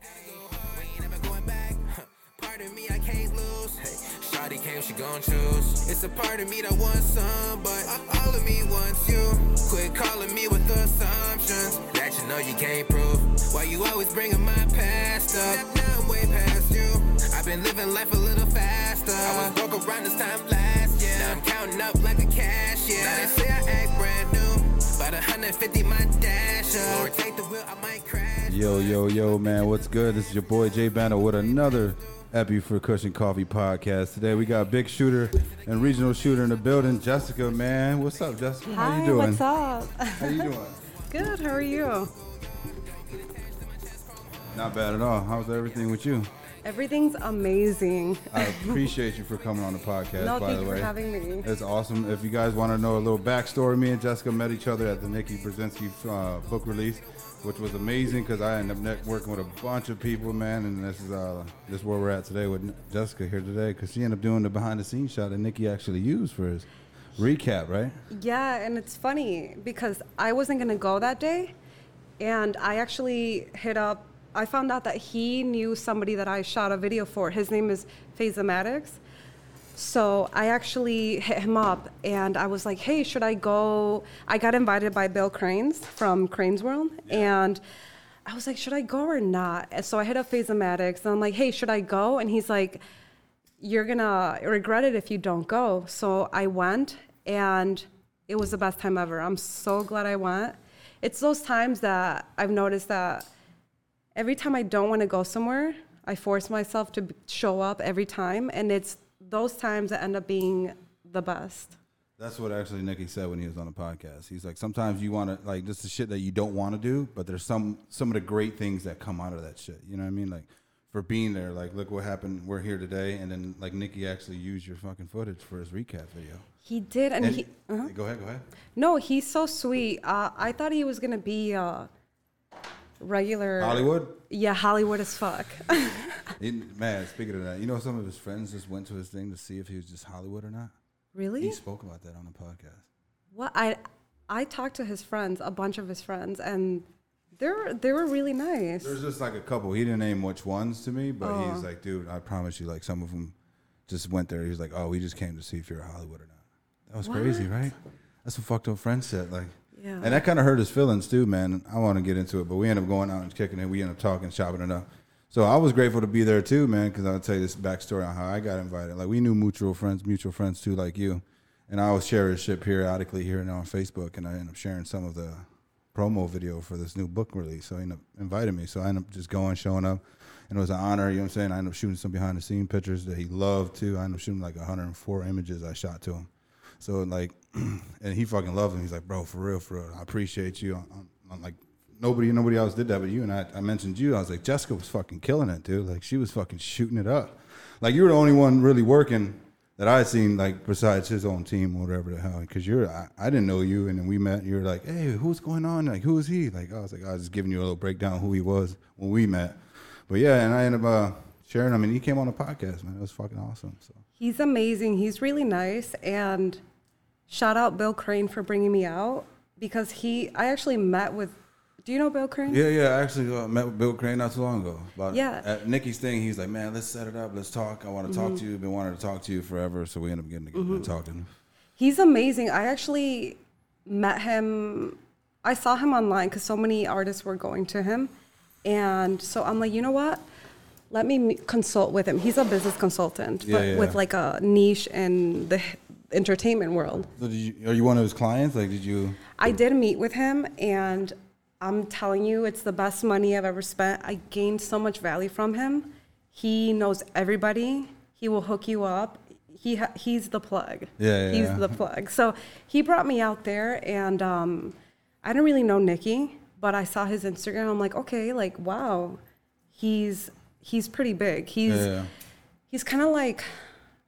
We ain't going back. Part of me I can't lose. Hey, Shawty came, she gon' choose. It's a part of me that wants some, but all of me wants you. Quit calling me with assumptions that you know you can't prove. Why you always bringing my past up? Now I'm way past you. I've been living life a little faster. I was broke around this time last year. Now I'm counting up like a cashier. Now they say I new. About 150 my dash up. Take the wheel, I might crash. Yo, yo, yo, man, what's good? This is your boy Jay Banner with another Epi for Kush and Coffee podcast. Today we got big shooter and regional shooter in the building, Jessica, man. What's up, Jessica? Hi, How you doing? what's up? How you doing? Good, how are you? Not bad at all. How's everything with you? Everything's amazing. I appreciate you for coming on the podcast, no, by thank the you way. for having me. It's awesome. If you guys want to know a little backstory, me and Jessica met each other at the Nikki Brzezinski uh, book release, which was amazing because I ended up networking with a bunch of people, man. And this is uh, this is where we're at today with Jessica here today because she ended up doing the behind the scenes shot that Nikki actually used for his recap, right? Yeah, and it's funny because I wasn't gonna go that day, and I actually hit up. I found out that he knew somebody that I shot a video for. His name is Phasomatics. So I actually hit him up and I was like, hey, should I go? I got invited by Bill Cranes from Cranes World. And I was like, should I go or not? And so I hit up Phasomatics and I'm like, hey, should I go? And he's like, you're gonna regret it if you don't go. So I went and it was the best time ever. I'm so glad I went. It's those times that I've noticed that every time I don't want to go somewhere, I force myself to show up every time. And it's those times that end up being the best. That's what actually Nikki said when he was on the podcast. He's like, sometimes you want to like this is shit that you don't want to do, but there's some some of the great things that come out of that shit. You know what I mean? Like for being there, like look what happened. We're here today, and then like Nikki actually used your fucking footage for his recap video. He did, and, And- he. uh Go ahead, go ahead. No, he's so sweet. Uh, I thought he was gonna be uh, regular Hollywood. Yeah, Hollywood as fuck. He- man, speaking of that, you know some of his friends just went to his thing to see if he was just Hollywood or not. really? He spoke about that on the podcast. What I I talked to his friends, a bunch of his friends, and they're they were really nice. There's just like a couple. He didn't name which ones to me, but Oh. he's like, dude, I promise you, like some of them just went there. He's like, oh, we just came to see if you're Hollywood or not. That was crazy, right? That's what fucked up friend said. Like, Yeah. and that kind of hurt his feelings too, man. I want to get into it, but we end up going out and kicking it. We end up talking, chopping it up. So I was grateful to be there too, man, because I'll tell you this backstory on how I got invited. Like we knew mutual friends, mutual friends too, like you. And I always share his shit periodically here and on Facebook, and I end up sharing some of the promo video for this new book release. So he ended up inviting me. So I ended up just going, showing up, and it was an honor. You know what I'm saying? I ended up shooting some behind the scene pictures that he loved too. I ended up shooting like 104 images I shot to him. So like, and he fucking loved him. He's like, bro, for real, for real. I appreciate you. I'm, I'm like, nobody, nobody else did that, but you and I. I mentioned you. I was like, Jessica was fucking killing it, dude. Like she was fucking shooting it up. Like you were the only one really working that I seen, like besides his own team or whatever the hell. Because you're, I, I didn't know you, and then we met. You were like, hey, who's going on? Like who is he? Like I was like, I was just giving you a little breakdown who he was when we met. But yeah, and I ended up uh, sharing. I mean, he came on the podcast, man. It was fucking awesome. So. He's amazing. He's really nice, and shout out Bill Crane for bringing me out because he. I actually met with. Do you know Bill Crane? Yeah, yeah. I actually uh, met with Bill Crane not too long ago. About, Yeah. At Nikki's thing, he's like, man, let's set it up. Let's talk. I want to talk to you. I've been wanting to talk to you forever. So we end up getting together and talking. He's amazing. I actually met him. I saw him online because so many artists were going to him, and so I'm like, you know what? Let me consult with him. He's a business consultant, Yeah, but yeah. with like a niche in the entertainment world. So did you, are you one of his clients? Like, did you? I did meet with him, and I'm telling you, it's the best money I've ever spent. I gained so much value from him. He knows everybody. He will hook you up. He ha- he's the plug. Yeah, yeah, He's yeah. the plug. So he brought me out there, and um, I didn't really know Nikki, but I saw his Instagram. I'm like, okay, like wow, he's he's pretty big. He's Yeah. he's kind of like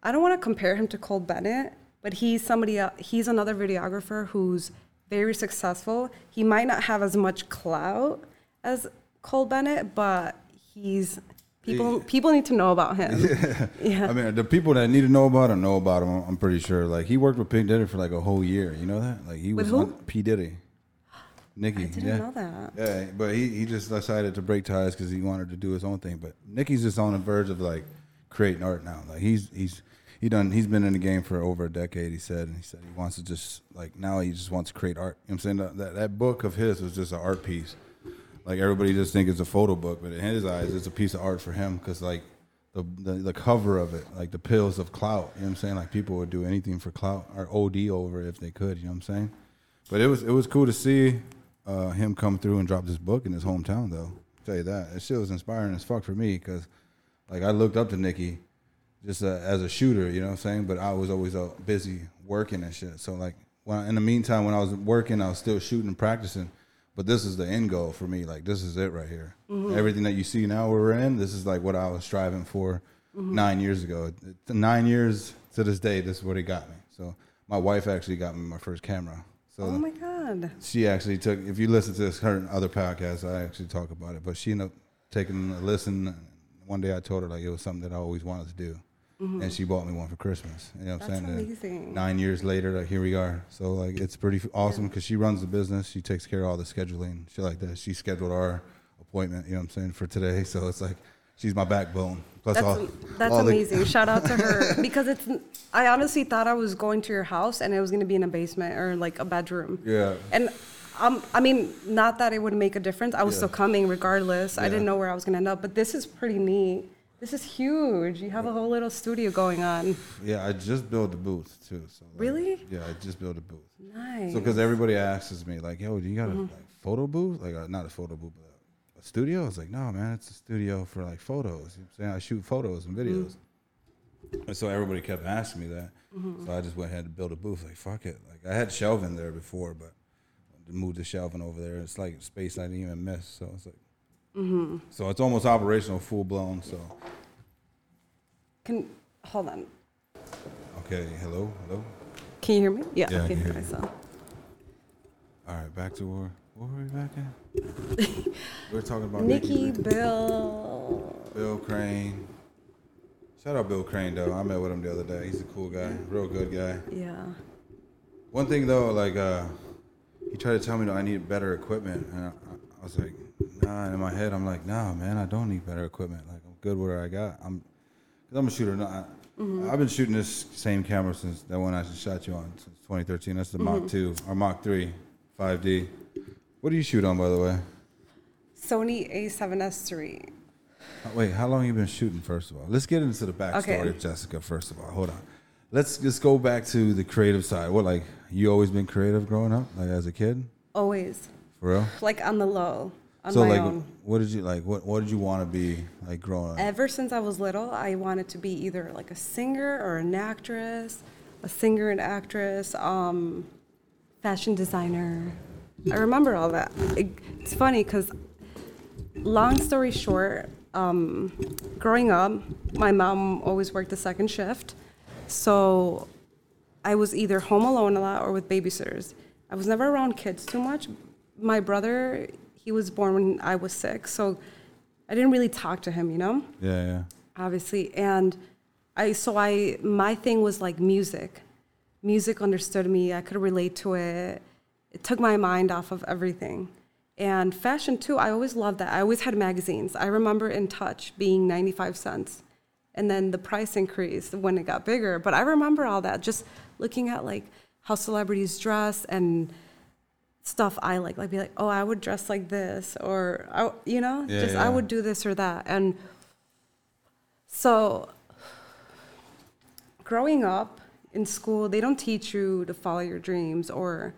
I don't want to compare him to Cole Bennett, but he's somebody else. He's another videographer who's very successful. He might not have as much clout as Cole Bennett, but he's people people need to know about him. Yeah. I mean, the people that need to know about him know about him. I'm pretty sure. Like, he worked with P Diddy for like a whole year. You know that? Like, he With was who? P Diddy. Nikki. I didn't yeah. know that. Yeah, but he, he just decided to break ties because he wanted to do his own thing. But Nicky's just on the verge of like creating art now. Like he's he's he done he's been in the game for over a decade. He said and he said he wants to just like now he just wants to create art. You know what I'm saying that that, book of his was just an art piece. Like everybody just think it's a photo book, but in his eyes, it's a piece of art for him because like the, the the cover of it, like the pills of clout. You know what I'm saying? Like people would do anything for clout or OD over if they could. You know what I'm saying? But it was it was cool to see uh, him come through and drop this book in his hometown, though. I'll tell you that it still was inspiring as fuck for me because, like, I looked up to Nicky just uh, as a shooter, you know what I'm saying. But I was always uh, busy working and shit. So like, when I, in the meantime, when I was working, I was still shooting and practicing. But this is the end goal for me. Like, this is it right here. Everything that you see now where we're in, this is like what I was striving for nine years ago. Nine years to this day, this is what it got me. So my wife actually got me my first camera. So Oh my god. she actually took. If you listen to this, her other podcast, I actually talk about it. But she ended up taking a listen. One day I told her like it was something that I always wanted to do, and she bought me one for Christmas. You know what I'm Mm-hmm. That's saying? Amazing. Nine years later, like here we are. So like it's pretty awesome because she runs the business. She takes care of all the scheduling, shit like that. She scheduled our appointment. You know what I'm saying for today. So it's like she's my backbone. Plus That's, all, that's all the- amazing. Shout out to her because it's. I honestly thought I was going to your house and it was going to be in a basement or like a bedroom. yeah. And um, I mean, not that it would make a difference. I was Yeah. still coming regardless. I didn't know where I was going to end up, but this is pretty neat. This is huge. You have a whole little studio going on. Yeah, I just built the booth too. So like, Really? Yeah, I just built a booth. Nice. So, because everybody asks me, like, yo, do you got a mm-hmm. like, photo booth? Like, uh, not a photo booth, but a, a studio? I was like, no, man, it's a studio for like photos. You know what I'm saying? I shoot photos and mm-hmm. videos. And so everybody kept asking me that. Mm-hmm. So I just went ahead and built a booth. Like, fuck it. Like, I had shelving there before, but moved the shelving over there. It's like space I didn't even miss. So it's like, so it's almost operational, full blown. So, Can hold on. okay, hello, hello. Can you hear me? Yeah, Yeah, I I can can hear hear myself. All right, back to where, where were we back at? we were talking about Nikki Nikki. Bill. Bill Crane. Shout out Bill Crane though. I met with him the other day. He's a cool guy, real good guy. Yeah. One thing though, like uh, he tried to tell me that I need better equipment, and I, was like, nah. In my head, I'm like, nah, man, I don't need better equipment. Like I'm good with what I got. I'm, cause I'm a shooter. No, I, mm-hmm. I've been shooting this same camera since that one I just shot you on since 2013. That's the Mark mm-hmm. 2 or Mark 3, 5D. What do you shoot on, by the way? Sony A7S III. Wait, how long you been shooting? First of all, let's get into the backstory Okay. of Jessica. First of all, hold on. Let's just go back to the creative side. What, like, you always been creative growing up, like as a kid, Always. For real? Like on the low. On so, my like, own. what did you like? What What did you want to be like growing up? Ever since I was little, I wanted to be either like a singer or an actress, a singer and actress, um, fashion designer. I remember all that. It, it's funny because, long story short, um, growing up, my mom always worked the second shift. So I was either home alone a lot or with babysitters. I was never around kids too much. My brother, he was born when I was six, so I didn't really talk to him, you know, Yeah, yeah. obviously. And I, so I, my thing was like music. Music understood me. I could relate to it. It took my mind off of everything. And fashion too, I always loved that. I always had magazines. I remember In Touch being 95 cents. And then the price increased when it got bigger. But I remember all that, just looking at like how celebrities dress and stuff I like. Like be like, oh, I would dress like this, or I, you know, Yeah, just yeah. I would do this or that. And so, growing up in school, they don't teach you to follow your dreams or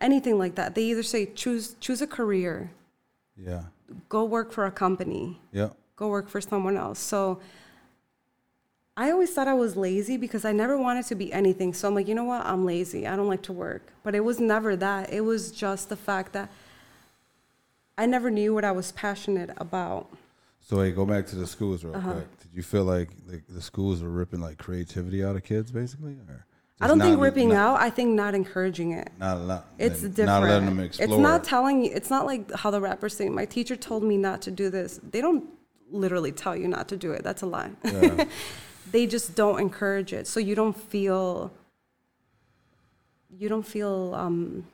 anything like that. They either say choose choose a career, Yeah. go work for a company, Yeah. go work for someone else. So I always thought I was lazy because I never wanted to be anything. So I'm like, you know what? I'm lazy. I don't like to work. But it was never that. It was just the fact that I never knew what I was passionate about. So, hey, go back to the schools real Uh-huh. quick. Did you feel like the, the schools were ripping like creativity out of kids, basically? Or I don't think ripping not, out. I think not encouraging it. Not, not, It's not different. letting them explore. It's not telling you. It's not like how the rappers say. My teacher told me not to do this. They don't literally tell you not to do it. That's a lie. Yeah. they just don't encourage it so you don't feel you don't feel um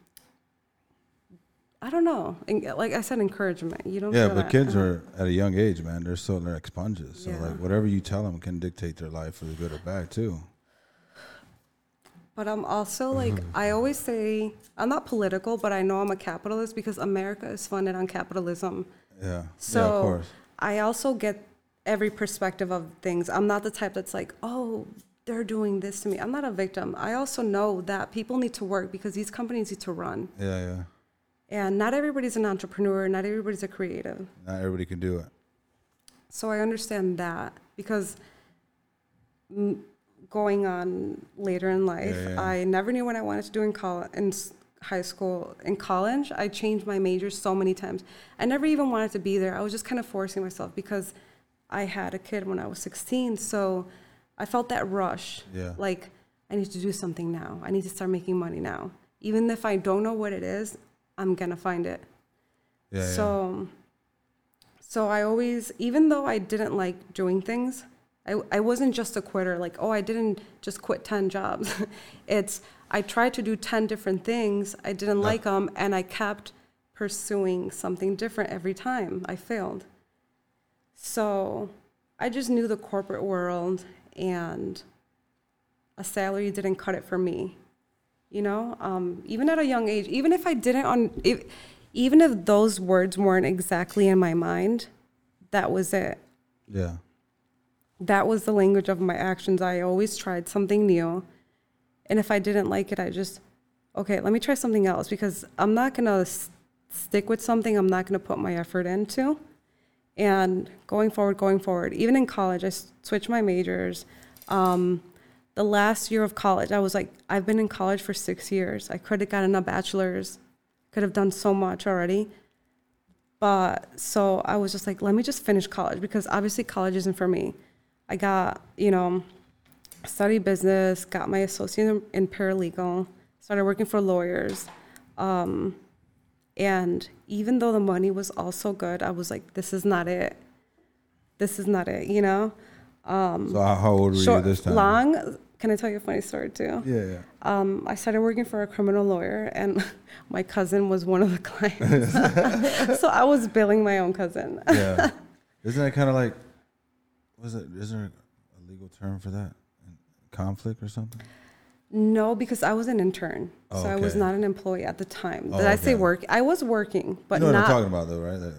I don't know. Like I said, encouragement. You don't. Yeah, but that. kids are at a young age, man. They're still they're like sponges. So Yeah. like whatever you tell them can dictate their life for the good or bad too. But I'm also like Mm-hmm. I always say I'm not political, but I know I'm a capitalist because America is funded on capitalism. Yeah. So yeah, of course. I also get every perspective of things. I'm not the type that's like, oh, they're doing this to me. I'm not a victim. I also know that people need to work because these companies need to run. Yeah, yeah. And not everybody's an entrepreneur, not everybody's a creative. Not everybody can do it. So I understand that because going on later in life, Yeah, yeah. I never knew what I wanted to do in college, in high school. In college, I changed my major so many times. I never even wanted to be there. I was just kind of forcing myself because I had a kid when I was 16. So I felt that rush. Yeah. Like I need to do something now. I need to start making money now. Even if I don't know what it is, I'm gonna find it. Yeah, yeah. So, so I always, even though I didn't like doing things, I, I wasn't just a quitter. Like, oh, I didn't just quit 10 jobs. it's, I tried to do 10 different things. I didn't like them, and I kept pursuing something different every time I failed. So I just knew the corporate world, and a salary didn't cut it for me you know? Um, even at a young age even if i didn't on if, even if those words weren't exactly in my mind that was it. Yeah. that was the language of my actions. I always tried something new and if i didn't like it i just okay let me try something else because i'm not going to s- stick with something i'm not going to put my effort into and going forward going forward even in college i switched my majors. Um, the last year of college i was like i've been in college for six years. I could have gotten a bachelor's. Could have done so much already. But so i was just like let me just finish college because obviously college isn't for me. I got you know studied business got my associate in- in paralegal started working for lawyers. Um, and even though the money was also good i was like this is not it this is not it you know so how, how old were Short- you this time? long can i tell you a funny story too Yeah, yeah. um, I started working for a criminal lawyer, and my cousin was one of the clients. so I was billing my own cousin. Yeah. Isn't that kind of like, was it? Is there a legal term for that? Conflict or something? No, because I was an intern, so I was not an employee at the time. Oh, Did I say work? I was working, but you know what not. I'm talking about, though, right? That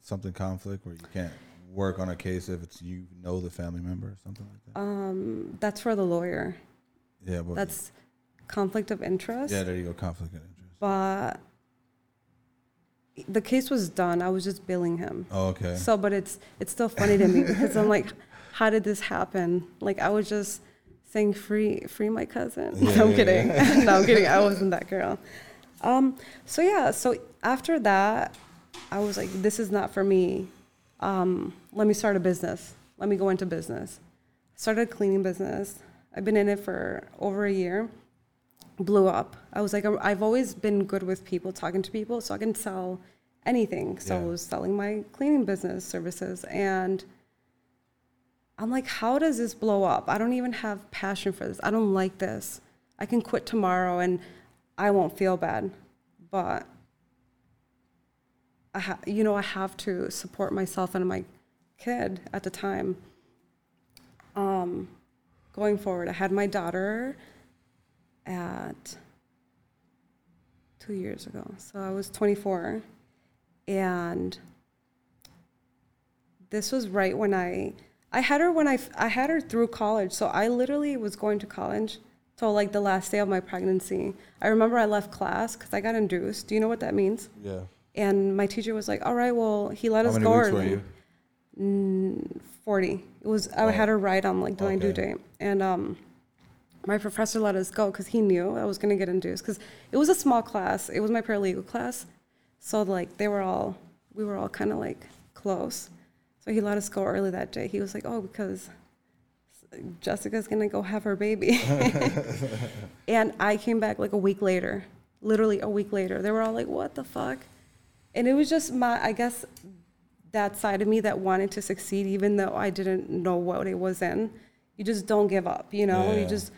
something conflict where you can't work on a case if it's you know the family member or something like that. um, that's for the lawyer. yeah, but That's conflict of interest. yeah, there you go, conflict of interest. But the case was done. I was just billing him. Oh, okay. So, but it's it's still funny to me because I'm like, how did this happen? Like I was just saying, free, free my cousin. Yeah, no, I'm yeah, kidding. no, I'm kidding. I wasn't that girl. Um, so yeah. So after that, I was like, this is not for me. Um, let me start a business. Let me go into business. Started a cleaning business. I've been in it for over a year. Blew up. I was like, I've always been good with people, talking to people, so I can sell anything. So I was selling my cleaning business services, and I'm like, how does this blow up? I don't even have passion for this. I don't like this. I can quit tomorrow and I won't feel bad, but I ha- you know, I have to support myself and my kid at the time. Um, going forward, I had my daughter at two years ago. So I was 24, and this was right when I I had her when I I had her through college. So I literally was going to college till like the last day of my pregnancy. I remember I left class because I got induced. Do you know what that means? yeah. And my teacher was like, "All right, well, he let How us many go weeks were early." you? Mm, Forty. It was. I Oh, had her right on like due okay. date, and um, my professor let us go because he knew I was gonna get induced. Because it was a small class. It was my paralegal class, so like they were all, we were all kind of like close. So he let us go early that day. He was like, "Oh, because Jessica's gonna go have her baby," and I came back like a week later, literally a week later. They were all like, "What the fuck?" And it was just my, I guess, that side of me that wanted to succeed, even though I didn't know what it was in. You just don't give up, you know? Yeah. You just,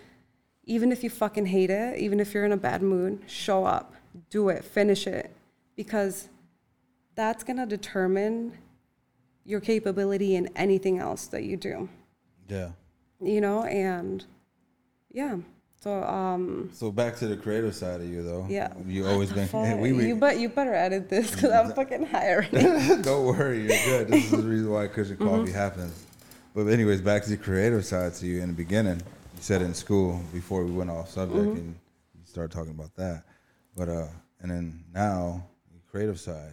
even if you fucking hate it, even if you're in a bad mood, show up, do it, finish it. because that's to determine your capability in anything else that you do Yeah. you know and yeah so um So back to the creative side of you, though. Yeah. You always been. fuck, we, we, you bet you better edit this because i'm fucking high already Don't worry, you're good. This is the reason why Mm-hmm. coffee happens. But anyways, back to the creative side to you in the beginning. You said in school before we went off subject, Mm-hmm. and you started talking about that. But uh, and then now the creative side,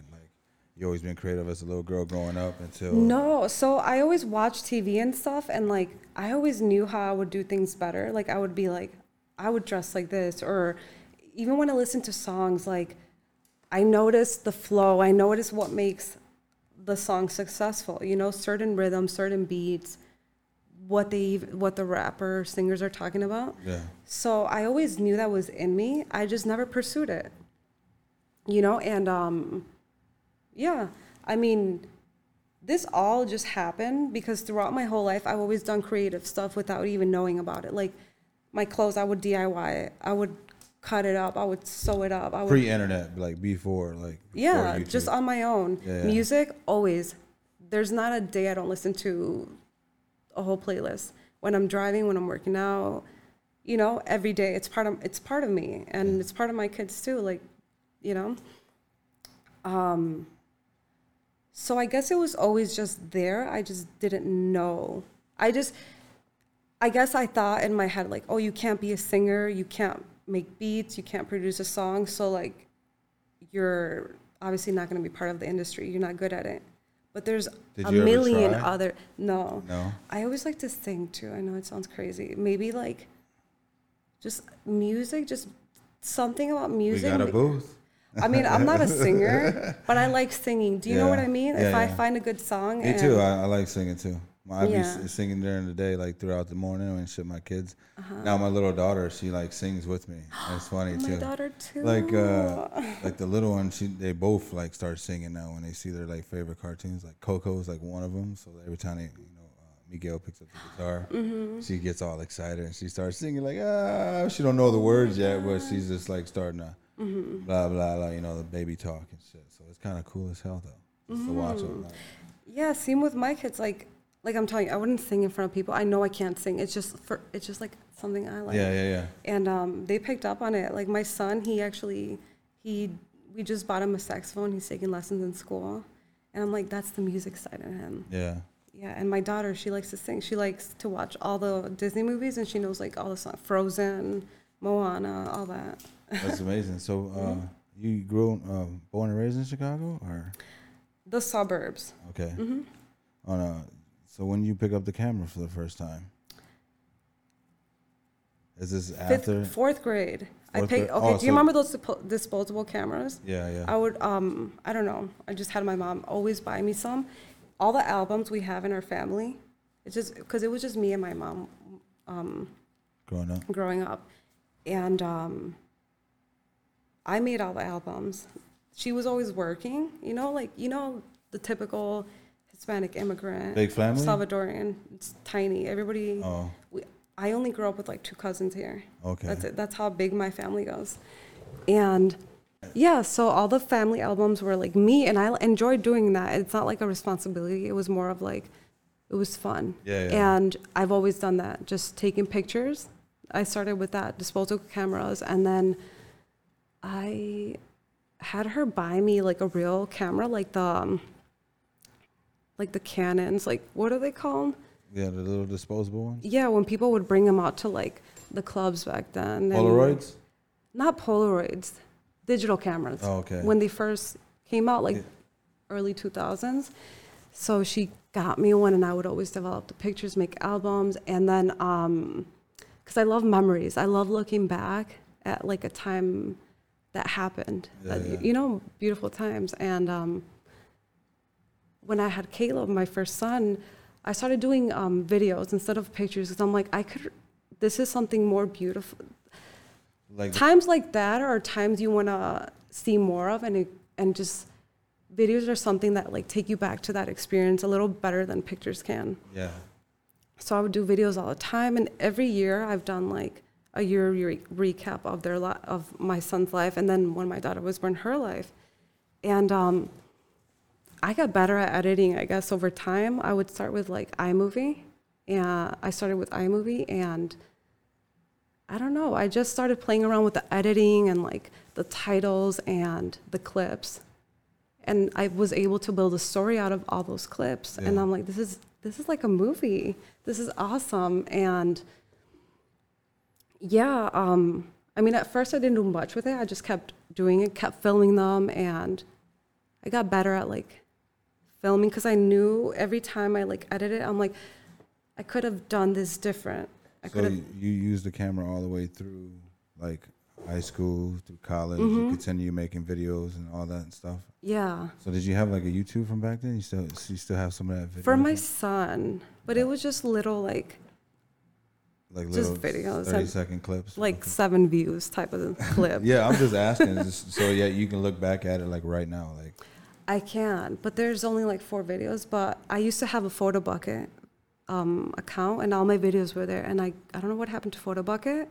you always been creative as a little girl growing up until No, so I always watched TV and stuff, and like I always knew how I would do things better. Like I would be like, I would dress like this, or even when I listen to songs, like I notice the flow. I notice what makes the song successful. You know, certain rhythms, certain beats, what they what the rapper singers are talking about. yeah, So I always knew that was in me. I just never pursued it. You know, and um yeah, I mean this all just happened because throughout my whole life I've always done creative stuff without even knowing about it. Like my clothes I would DIY it. I would cut it up, I would sew it up. I would pre-internet, like before, like before yeah, just on my own. Yeah, yeah. Music always. There's not a day I don't listen to a whole playlist. When I'm driving, when I'm working out, you know, every day it's part of it's part of me and it's part of my kids too, like, you know. Um so I guess it was always just there. I just didn't know. I just I guess I thought in my head like, oh, you can't be a singer, you can't make beats, you can't produce a song, so like you're obviously not going to be part of the industry. You're not good at it. But there's Did a million other no. No? I always like to sing too. I know it sounds crazy. Maybe like just music, just something about music. We got a booth. I mean, I'm not a singer, but I like singing. Do you know what I mean? Yeah, if I find a good song, Me and, too. I, I like singing too. I be Yeah. singing during the day, like throughout the morning when shit my kids. Uh-huh. Now my little daughter, she like sings with me. And It's funny my too. daughter too. Like uh, like the little one, she they both like start singing now when they see their like favorite cartoons. Like Coco's like one of them. So every time they, you know, uh, Miguel picks up the guitar, Mm-hmm. she gets all excited and she starts singing like ah. She don't know the words yet, but she's just like starting to Mm-hmm. blah blah blah. You know the baby talk and shit. So it's kind of cool as hell though, just to watch Mm-hmm. them. Like, Yeah, same with my kids. Like, like I'm telling you, I wouldn't sing in front of people. I know I can't sing. It's just for it's just like something I like. yeah, yeah, yeah. And um, they picked up on it. Like my son, he actually he we just bought him a saxophone. He's taking lessons in school, and I'm like, that's the music side of him. Yeah. Yeah, and my daughter, she likes to sing. She likes to watch all the Disney movies, and she knows like all the songs, Frozen, Moana, all that. That's amazing. So, uh, Mm-hmm. you grew um, born and raised in Chicago, or The suburbs. okay? Mm-hmm. On a, so when you pick up the camera for the first time, is this Fifth, after? fourth grade. I Fourth picked. grade? Okay, Oh, do you so- remember those dispo- disposable cameras? Yeah, yeah. I would, um, I don't know. I just had my mom always buy me some. All the albums we have in our family, it's just because it was just me and my mom um, Growing up. growing up, and um, I made all the albums. She was always working, you know, like you know the typical Hispanic immigrant, Big family? Salvadorian. It's tiny. Everybody. Oh, We, I only grew up with like two cousins here. okay. That's it. That's how big my family goes. And yeah, so all the family albums were like me, and I enjoyed doing that. It's not like a responsibility. It was more of like, it was fun. Yeah, yeah. And I've always done that, just taking pictures. I started with that disposable cameras, and then I had her buy me like a real camera, like the, um, like the Canons. Like what are they called? Yeah, the little disposable ones. Yeah, when people would bring them out to like the clubs back then. Polaroids. not Polaroids, digital cameras. Oh, okay. When they first came out, like Yeah. early 2000s. So she got me one, and I would always develop the pictures, make albums, and then because I love memories, I love looking back at like a time that happened. Yeah, that, yeah. You know, beautiful times. And um, when I had Caleb, my first son, I started doing um, videos instead of pictures because I'm like, I could. This is something more beautiful Like times like that are times you want to see more of and it- and just videos are something that like take you back to that experience a little better than pictures can yeah. so i would do videos all the time and every year i've done like a year re- recap of their li- of my son's life and then when my daughter was born her life And um, I got better at editing, I guess, over time. I would start with like iMovie. And I started with iMovie and I don't know, I just started playing around with the editing and like the titles and the clips. And I was able to build a story out of all those clips. And I'm like, this is this is like a movie. This is awesome. And yeah, um, I mean, at first I didn't do much with it. I just kept doing it, kept filming them, and I got better at like filming because I knew every time I like edited, I'm like, I could have done this different. I So you, used the camera all the way through like high school, through college. Mm-hmm. You continue making videos and all that stuff. Yeah, So did you have like a YouTube from back then? You still you still have some of that video? for my son, but it was just little like like just little videos thirty second clips. like seven views type of clip. yeah, I'm just asking, just so yeah, you can look back at it like right now, like I can, but there's only like four videos. But I used to have a Photobucket um, account, and all my videos were there. And I, I don't know what happened to Photobucket,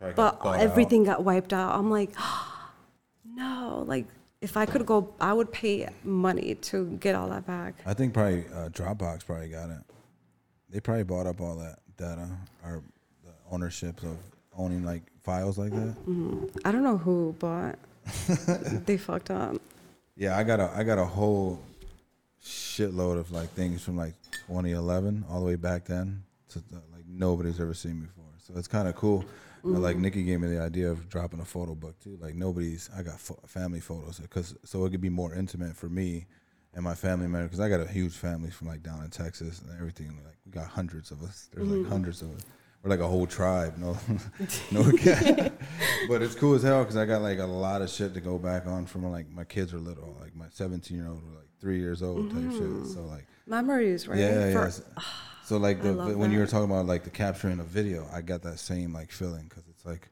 but thought out. everything got wiped out. I'm like, no, like if I could go, I would pay money to get all that back. I think probably uh, Dropbox probably got it. They probably bought up all that data or the ownership of owning like files like that. I don't know who, but they fucked up. Yeah, I got a I got a whole shitload of like things from like 2011 all the way back then to uh, like nobody's ever seen before. So it's kind of cool. But, like Nikki gave me the idea of dropping a photo book too. Like nobody's I got pho- family photos because so it could be more intimate for me and my family members because I got a huge family from like down in Texas and everything. Like we got hundreds of us. There's like hundreds of us. We're like a whole tribe. No, no. but it's cool as hell because I got like a lot of shit to go back on from like my kids are little. Like my 17 year old, like three years old type shit. So like Memories, right? yeah, For- yeah. So like the, when you were talking about like the capturing of video, I got that same like feeling because it's like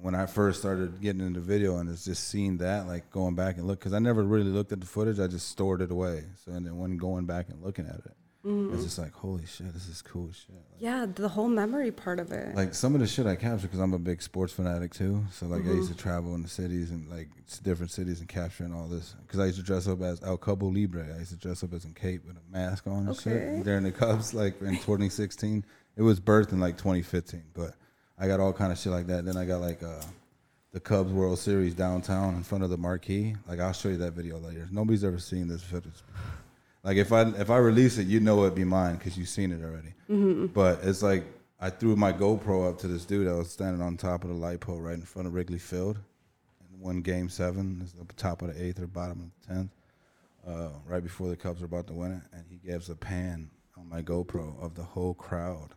when- I first started getting into video and it's just seeing that like going back and look because I never really looked at the footage. I just stored it away. So and then when going back and looking at it, Mm-hmm. it's just like holy shit, this is cool shit. Like, yeah, the whole memory part of it. like some of the shit I capture because I'm a big sports fanatic too. So like I used Mm-hmm. to travel in the cities and like different cities and capturing all this because I used to dress up as El Cabo Libre. I used to dress up as a cape with a mask on and Okay. shit during the Cubs like in 2016. It was birthed in like 2015, but I got all kind of shit like that. Then I got like uh the Cubs World Series downtown in front of the marquee. Like I'll show you that video later. Nobody's ever seen this footage. Like if I if I release it, you know it'd be mine because you've seen it already. But it's like I threw my GoPro up to this dude that was standing on top of the light pole right in front of Wrigley Field, and one game seven, is the top of the eighth or bottom of the tenth, uh, right before the Cubs were about to win it, and he gives a pan on my GoPro of the whole crowd.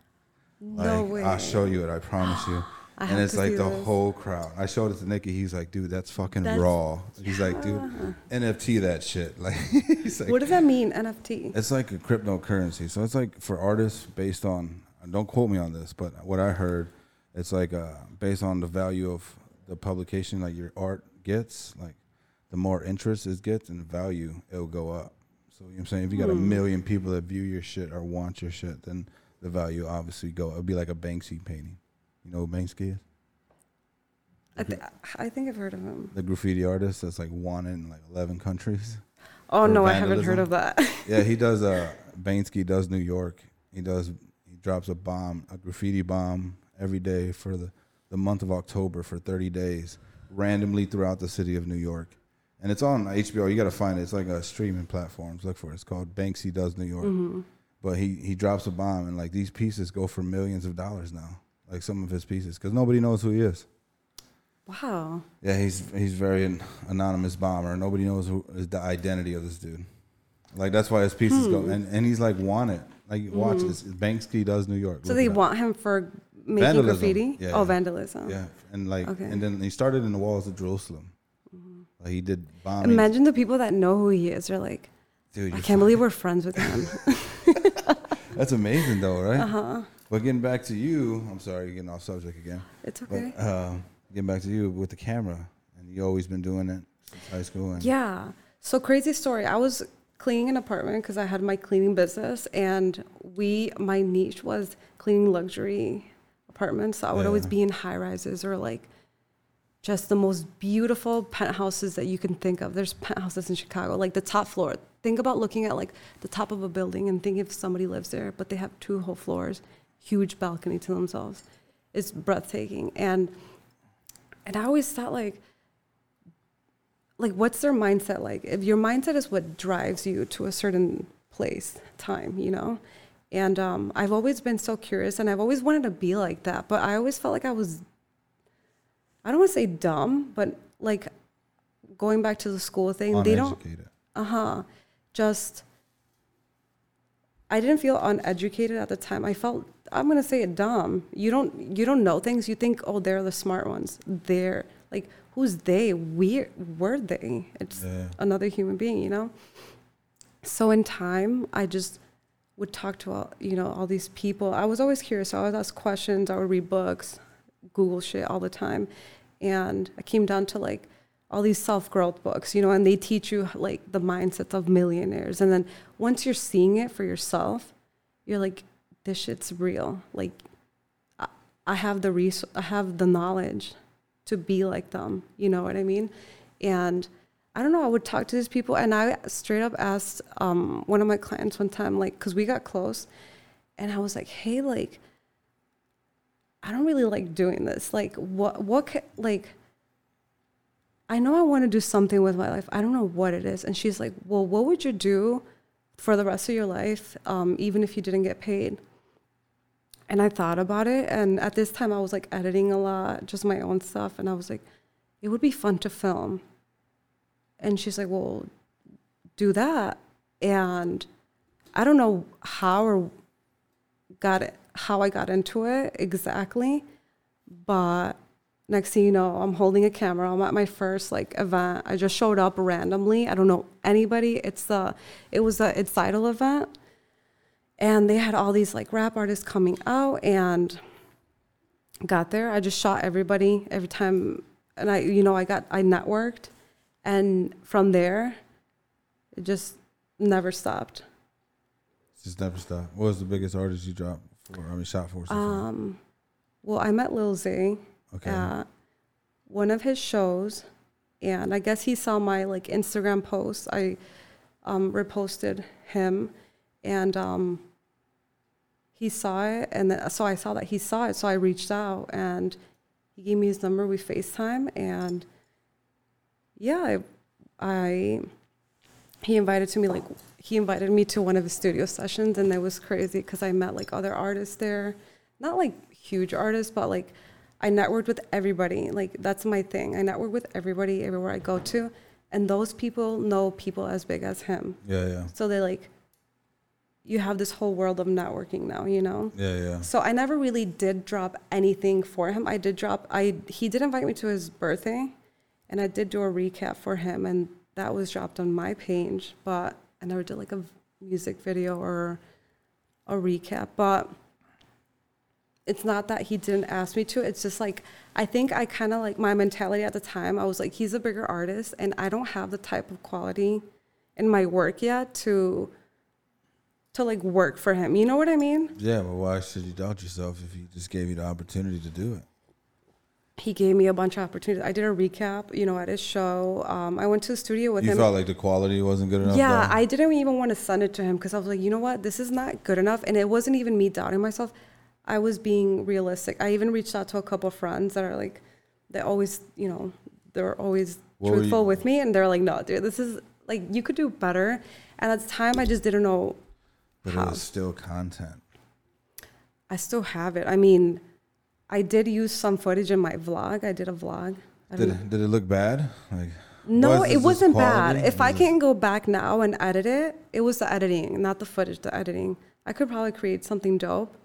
No way. I'll show you it. I promise you. I and it's like the this. whole crowd. I showed it to Nikki. He's like, dude, that's fucking That's- raw. He's like, dude, NFT that shit. Like, he's like, what does that mean, NFT? it's like a cryptocurrency. So it's like for artists based on, don't quote me on this, but what I heard, it's like uh, based on the value of the publication, like your art gets, like the more interest it gets and value, it'll go up. So you know what I'm saying? If you got a million people that view your shit or want your shit, then the value obviously go. It'll be like a Banksy painting. You know what Banksy is? I, th- I think I've heard of him. The graffiti artist that's like wanted in like 11 countries. Oh no, I haven't heard of that. Yeah, he does. Uh, Banksy does New York. He does. He drops a bomb, a graffiti bomb, every day for the the month of October for 30 days, randomly throughout the city of New York. And it's on HBO. You got to find it. It's like a streaming platforms. Look for it. It's called Banksy Does New York. But he he drops a bomb, and like these pieces go for millions of dollars now. Like some of his pieces, because nobody knows who he is. wow. Yeah, he's he's very an anonymous bomber. Nobody knows who is the identity of this dude. Like that's why his pieces go, hmm. and, and he's like wanted. Like watch this. Hmm. Banksy does New York. So Look they want him for making Vandalism. graffiti? Yeah, oh, yeah. vandalism. Yeah, and like Okay. and then he started in the walls of Jerusalem. Mm-hmm. Like he did bombing. Imagine the people that know who he is. They're like, Dude, I can't believe we're friends with him. That's amazing though, right? uh-huh. But getting back to you, I'm sorry, getting off subject again. It's But okay. uh, getting back to you with the camera, and you always been doing it since high school. And Yeah. So crazy story. I was cleaning an apartment because I had my cleaning business, and we my niche was cleaning luxury apartments. So I would always be in high rises or like just the most beautiful penthouses that you can think of. There's penthouses in Chicago, like the top floor. Think about looking at like the top of a building and think if somebody lives there, but they have two whole floors, huge balcony to themselves. It's breathtaking. And and I always thought like like what's their mindset like? If your mindset is what drives you to a certain place, time, you know? And um, I've always been so curious and I've always wanted to be like that, but I always felt like I was I don't want to say dumb, but like going back to the school thing, they don't uh-huh just i didn't feel uneducated at the time. I felt i'm going to say it dumb. You don't you don't know things. You think oh they're the smart ones. They're like who's they? We were they? It's Yeah. another human being you know? So in time i just would talk to all you know all these people. I was always curious. So i would ask questions. I would read books google shit all the time. And i came down to like all these self-growth books you know and they teach you like the mindsets of millionaires. And then once you're seeing it for yourself you're like this shit's real. Like i, I have the res- i have the knowledge to be like them. You know what i mean? And i don't know i would talk to these people. And i straight up asked um, one of my clients one time like because we got close. And i was like hey like i don't really like doing this. Like what what like I know I want to do something with my life. I don't know what it is. And she's like, Well, what would you do for the rest of your life, um, even if you didn't get paid? And I thought about it. And at this time, I was like editing a lot, just my own stuff. And I was like, It would be fun to film. And she's like, Well, do that. And I don't know how or got it, how I got into it exactly, but next thing you know i'm holding a camera i'm at my first like event. I just showed up randomly. I don't know anybody. It's the it was the it's idol event. And they had all these like rap artists coming out and got there. I just shot everybody every time. And i you know i got i networked. And from there it just never stopped. Just never stop. What was the biggest artist you dropped for? I mean, shot for. so um well i met lil z okay. at one of his shows and i guess he saw my like instagram post i um, reposted him and um, he saw it and so i saw that he saw it so i reached out and he gave me his number we facetime and yeah i, I he invited to me like he invited me to one of his studio sessions and it was crazy because i met like other artists there not like huge artists but like i networked with everybody like that's my thing i network with everybody everywhere i go to and those people know people as big as him yeah, yeah, so they like you have this whole world of networking now you know yeah, yeah. so I never really did drop anything for him. I did drop I he did invite me to his birthday and I did do a recap for him and that was dropped on my page, but I never did like a music video or a recap. But it's not that he didn't ask me to. It's just like I think I kind of like my mentality at the time. I was like, he's a bigger artist, and I don't have the type of quality in my work yet to to like work for him. You know what I mean? Yeah, but why should you doubt yourself if he just gave you the opportunity to do it? he gave me a bunch of opportunities. I did a recap, you know, at his show. Um, I went to the studio with You him. You felt like the quality wasn't good enough. yeah, though? I didn't even want to send it to him because I was like, you know what, this is not good enough. And it wasn't even me doubting myself. I was being realistic. I even reached out to a couple of friends that are like, they always, you know, they're always What truthful with me, and they're like, no, dude, this is like you could do better. And at the time, I just didn't know but how. it was still content. I still have it. I mean, I did use some footage in my vlog. I did a vlog. I Did it, did it look bad? Like No, it wasn't bad. If I can go back now and edit it, it was the editing, not the footage, the editing. I could probably create something dope,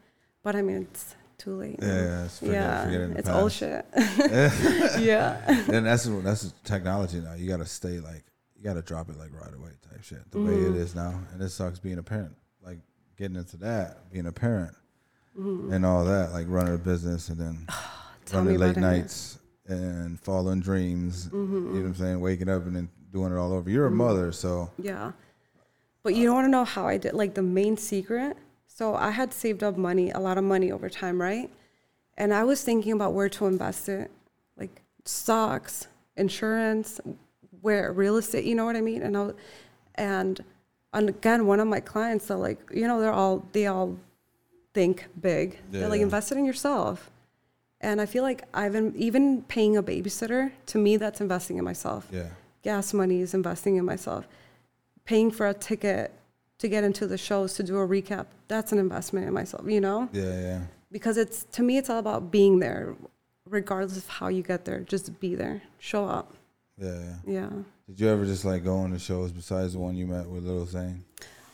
but I mean, it's too late. Yeah, yeah, it's forget- yeah, forget it it's old shit. yeah. and that's that's technology now. You got to stay like you got to drop it like right away type shit. The way Mm-hmm. it is now, and it sucks being a parent. Like getting into that, being a parent, Mm-hmm. and all that, like running a business and then running late about it. nights and following dreams. Mm-hmm. You know what I'm saying? Waking up and then doing it all over. You're a mother, so Yeah. But you don't want to know how I did, like the main secret. So I had saved up money, a lot of money over time, right? And I was thinking about where to invest it. Like stocks, insurance, where real estate, you know what I mean? And I, was- and and again, one of my clients, so like, you know, they're all they all think big. They're like Yeah. it in yourself. And I feel like I've been, even paying a babysitter, to me, that's investing in myself. Yeah. Gas money is investing in myself. Paying for a ticket to get into the shows to do a recap, that's an investment in myself, you know? Yeah, yeah. Because it's, to me, it's all about being there, regardless of how you get there. Just be there, show up. Yeah, yeah. Yeah. Did you ever just like go on the shows besides the one you met with Little Zane?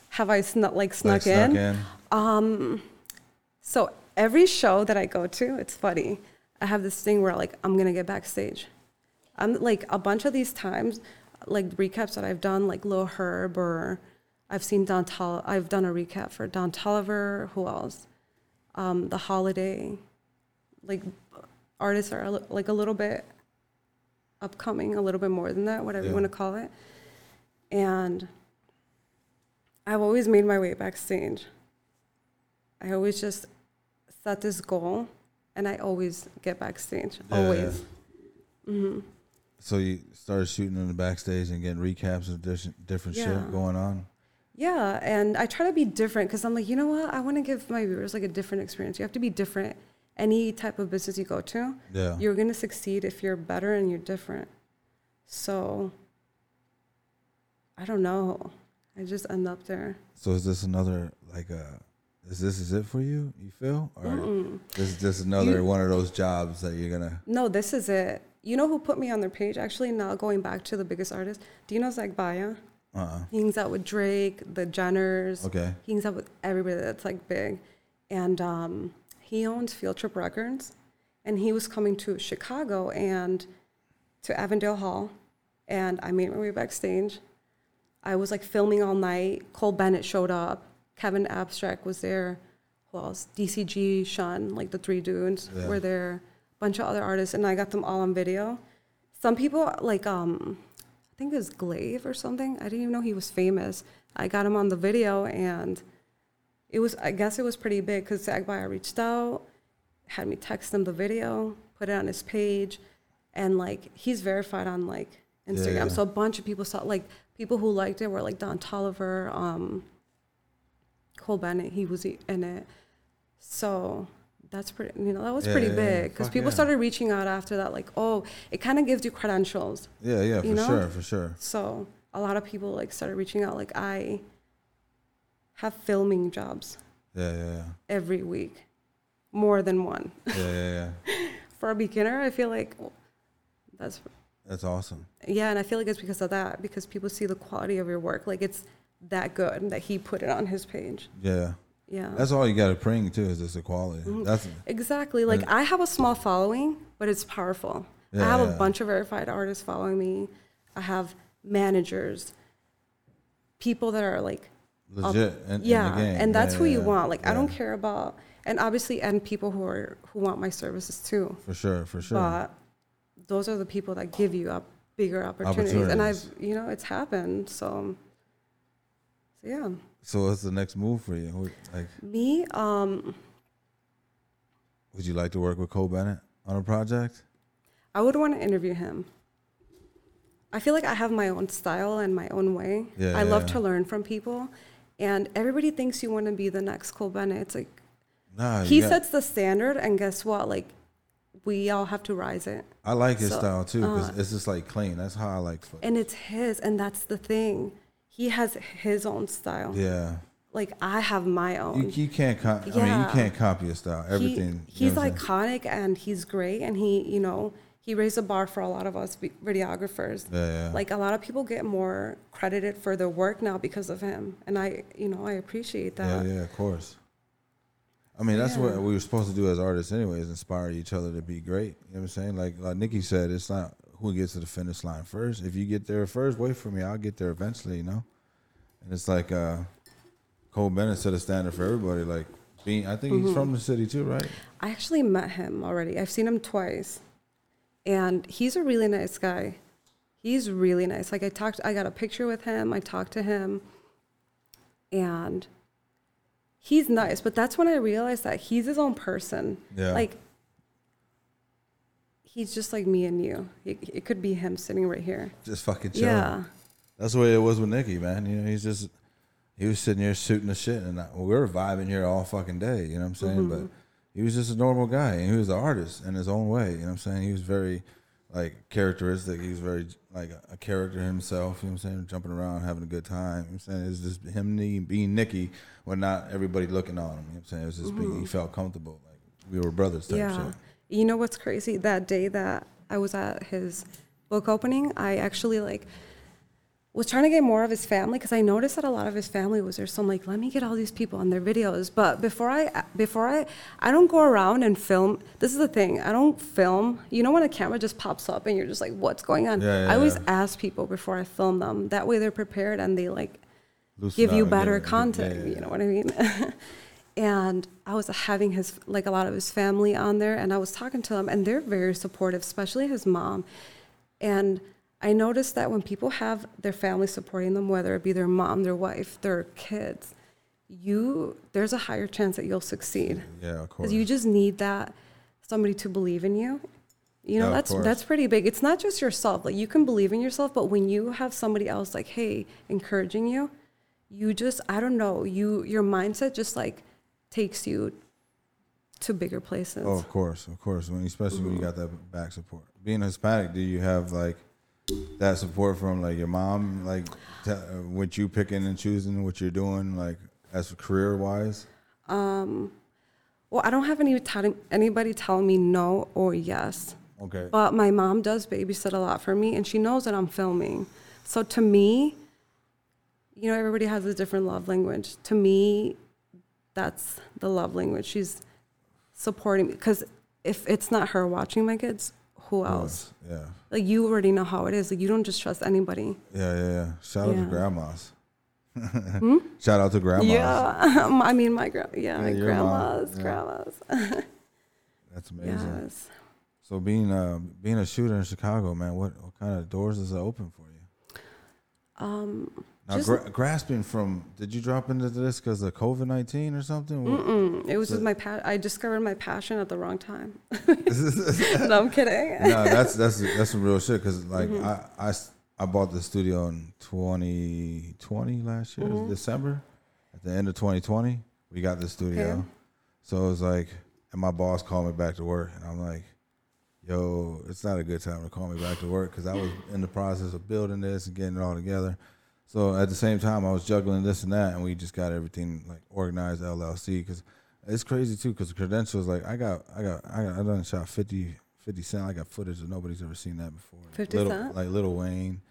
Have I snuck, like, snuck like, in? Snuck in? Um, so every show that I go to, it's funny. I have this thing where like I'm gonna get backstage. I'm like a bunch of these times, like recaps that I've done, like Lil Herb or I've seen Don Tol- I've done a recap for Don Toliver. Who else? Um, the Holiday. Like artists are like a little bit upcoming, a little bit more than that, whatever Yeah. you want to call it. And I've always made my way backstage. I always just set this goal and I always get backstage. Yeah, always. So you started shooting in the backstage and getting recaps of different different Yeah. shit going on. Yeah. And I try to be different because I'm like, you know what? I want to give my viewers like a different experience. You have to be different. Any type of business you go to, Yeah. you're going to succeed if you're better and you're different. So I don't know. I just end up there. So is this another like uh is this is it for you? You feel, or this is just another You- one of those jobs that you're gonna? No, this is it. You know who put me on their page? Actually, now going back to the biggest artist. Do you know Zack Bia? Uh. uh He hangs out with Drake, the Jenners. Okay. He hangs out with everybody that's like big. And um, he owns Field Trip Records. And he was coming to Chicago and to Avondale Hall. And I made my way backstage. I was like filming all night. Cole Bennett showed up. Kevin Abstract was there. Who else? DCG, Sean, like the three dudes Yeah. were there. A bunch of other artists, and I got them all on video. Some people like um, I think it was Glaive or something. I didn't even know he was famous. I got him on the video, and it was I guess it was pretty big because Zack Bia reached out, had me text him the video, put it on his page, and like he's verified on like Instagram. Yeah. So a bunch of people saw like people who liked it were like Don Toliver, um, Cole Bennett. He was in it. So that's pretty. You know that was Yeah, pretty yeah, big because people started reaching out after that. Like oh, it kind of gives you credentials. Yeah, yeah, for know? sure, for sure. So a lot of people like started reaching out. Like I have filming jobs Yeah, yeah, yeah, every week, more than one. yeah, yeah, yeah. For a beginner, I feel like well, that's That's awesome. yeah, and I feel like it's because of that because people see the quality of your work. Like it's that good that he put it on his page. Yeah, Yeah. that's all you got to bring too is this equality. Mm-hmm. That's Exactly. Like I have a small following, but it's powerful. I have yeah. a bunch of verified artists following me. I have managers, people that are like, up- legit. in, in the yeah, game. and that's Yeah, who yeah, you yeah. want. Like I don't care about, and obviously, and people who are who want my services too. For sure, for sure. But those are the people that give you up bigger opportunities. And I've, you know, it's happened. So yeah. so what's the next move for you? Who- Like, Me, um, would you like to work with Cole Bennett on a project? I would want to interview him. I feel like I have my own style and my own way. Yeah, I love yeah. to learn from people. And everybody thinks you want to be the next Cole Bennett. It's like Nah, you he got- sets the standard, and guess what? Like we all have to rise it. I like his so, style too because uh, it's just like clean. That's how I like. Fo- And it's his, and that's the thing. He has his own style. yeah, Like I have my own. you can't. Co- I mean, you can't copy his style. He- Everything. you he's know I'm saying? iconic and he's great, and he, you know, he raised the bar for a lot of us vi- videographers. Yeah, yeah. Like a lot of people get more credited for their work now because of him, and I, you know, I appreciate that. yeah, yeah, of course. I mean, that's what we were supposed to do as artists, anyways. Inspire each other to be great. You know what I'm saying? Like, like Nikki said, it's not who gets to the finish line first. If you get there first, wait for me. I'll get there eventually. You know. And it's like uh, Cole Bennett set a standard for everybody. Like, being, I think Mm-hmm. he's from the city too, right? I actually met him already. I've seen him twice, and he's a really nice guy. He's really nice. Like I talked, I got a picture with him. I talked to him, and he's nice. But that's when I realized that he's his own person. Yeah. Like he's just like me and you. It, it could be him sitting right here. Just fucking chilling. Yeah. That's the way it was with Nicky, man. You know, he's just he was sitting here shooting the shit, and I, we were vibing here all fucking day. You know what I'm saying? Mm-hmm. But he was just a normal guy, and he was an artist in his own way. You know what I'm saying? He was very like characteristic. He was very like a, character himself. You know what I'm saying? Jumping around, having a good time. You know what I'm saying? It's just him being Nicky when not everybody looking on him. You know what I'm saying? It was just being, he mm-hmm. felt comfortable, like we were brothers type Yeah. shit. You know what's crazy? That day that I was at his book opening, I actually like was trying to get more of his family because I noticed that a lot of his family was there. So I'm like, let me get all these people on their videos. But before I before I I don't go around and film. This is the thing. I don't film. You know when a camera just pops up and you're just like, what's going on? Yeah, yeah, I always yeah. ask people before I film them. That way they're prepared and they like Loosen give you better content. You know what I mean? and I was having his like a lot of his family on there, and I was talking to them, and they're very supportive, especially his mom. And I noticed that when people have their family supporting them, whether it be their mom, their wife, their kids, you there's a higher chance that you'll succeed Yeah, of course. you just need that somebody to believe in you. You know, Yeah, that's that's pretty big. It's not just yourself. Like you can believe in yourself, but when you have somebody else like, hey, encouraging you, you just I don't know, you your mindset just like takes you to bigger places. Oh, of course, of course. When especially when you got that back support. Being Hispanic, do you have like that support from like your mom, like t- uh, what you picking and choosing, what you're doing, like as a career wise? Um, well, I don't have any telling anybody telling me no or yes. Okay. But my mom does babysit a lot for me, and she knows that I'm filming. So to me, you know, everybody has a different love language. To me, that's the love language. She's supporting me because if it's not her watching my kids, who else? Yeah. Like you already know how it is. Like you don't just trust anybody. Yeah, yeah, yeah. Shout out to Yeah. grandmas. Shout out to grandmas. Yeah, I mean my gra- yeah, my Yeah, mom, grandmas, yeah. grandmas. That's amazing. yes. So being uh being a shooter in Chicago, man, what, what kind of doors does it open for you? Um, Now, Just- gra- grasping from, did you drop into this because of COVID 19 or something? What- Mm, it was just my pa- I discovered my passion at the wrong time. no, I'm kidding. no, that's that's that's some real shit. Cause like Mm-hmm. I, I I bought the studio in 2020 last year, Mm-hmm. December. At the end of 2020, we got the studio. Okay. So it was like, and my boss called me back to work, and I'm like, "Yo, it's not a good time to call me back to work because I was in the process of building this and getting it all together." So at the same time, I was juggling this and that, and we just got everything like organized LLC because it's crazy too. Because the credentials, like I got, I got, I got, I done shot 50, 50 cent. I got footage that nobody's ever seen that before. 50 Little, Cent? like Lil Wayne,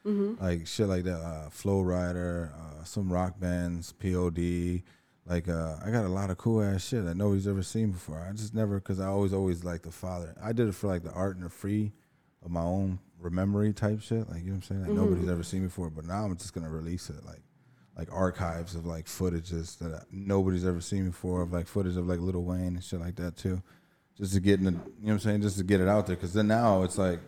like shit like that. Uh, Flo Rida, uh, some rock bands, POD. Like uh, I got a lot of cool ass shit that nobody's ever seen before. I just never, cause I always, always like the father. I did it for like the art and the free of my own memory type shit. Like you know what I'm saying? Like mm-hmm. nobody's ever seen before. But now I'm just gonna release it like like archives of like footages that nobody's ever seen before of like footage of like Lil Wayne and shit like that too. Just to get in the, you know what I'm saying? Just to get it out there. Cause then now it's like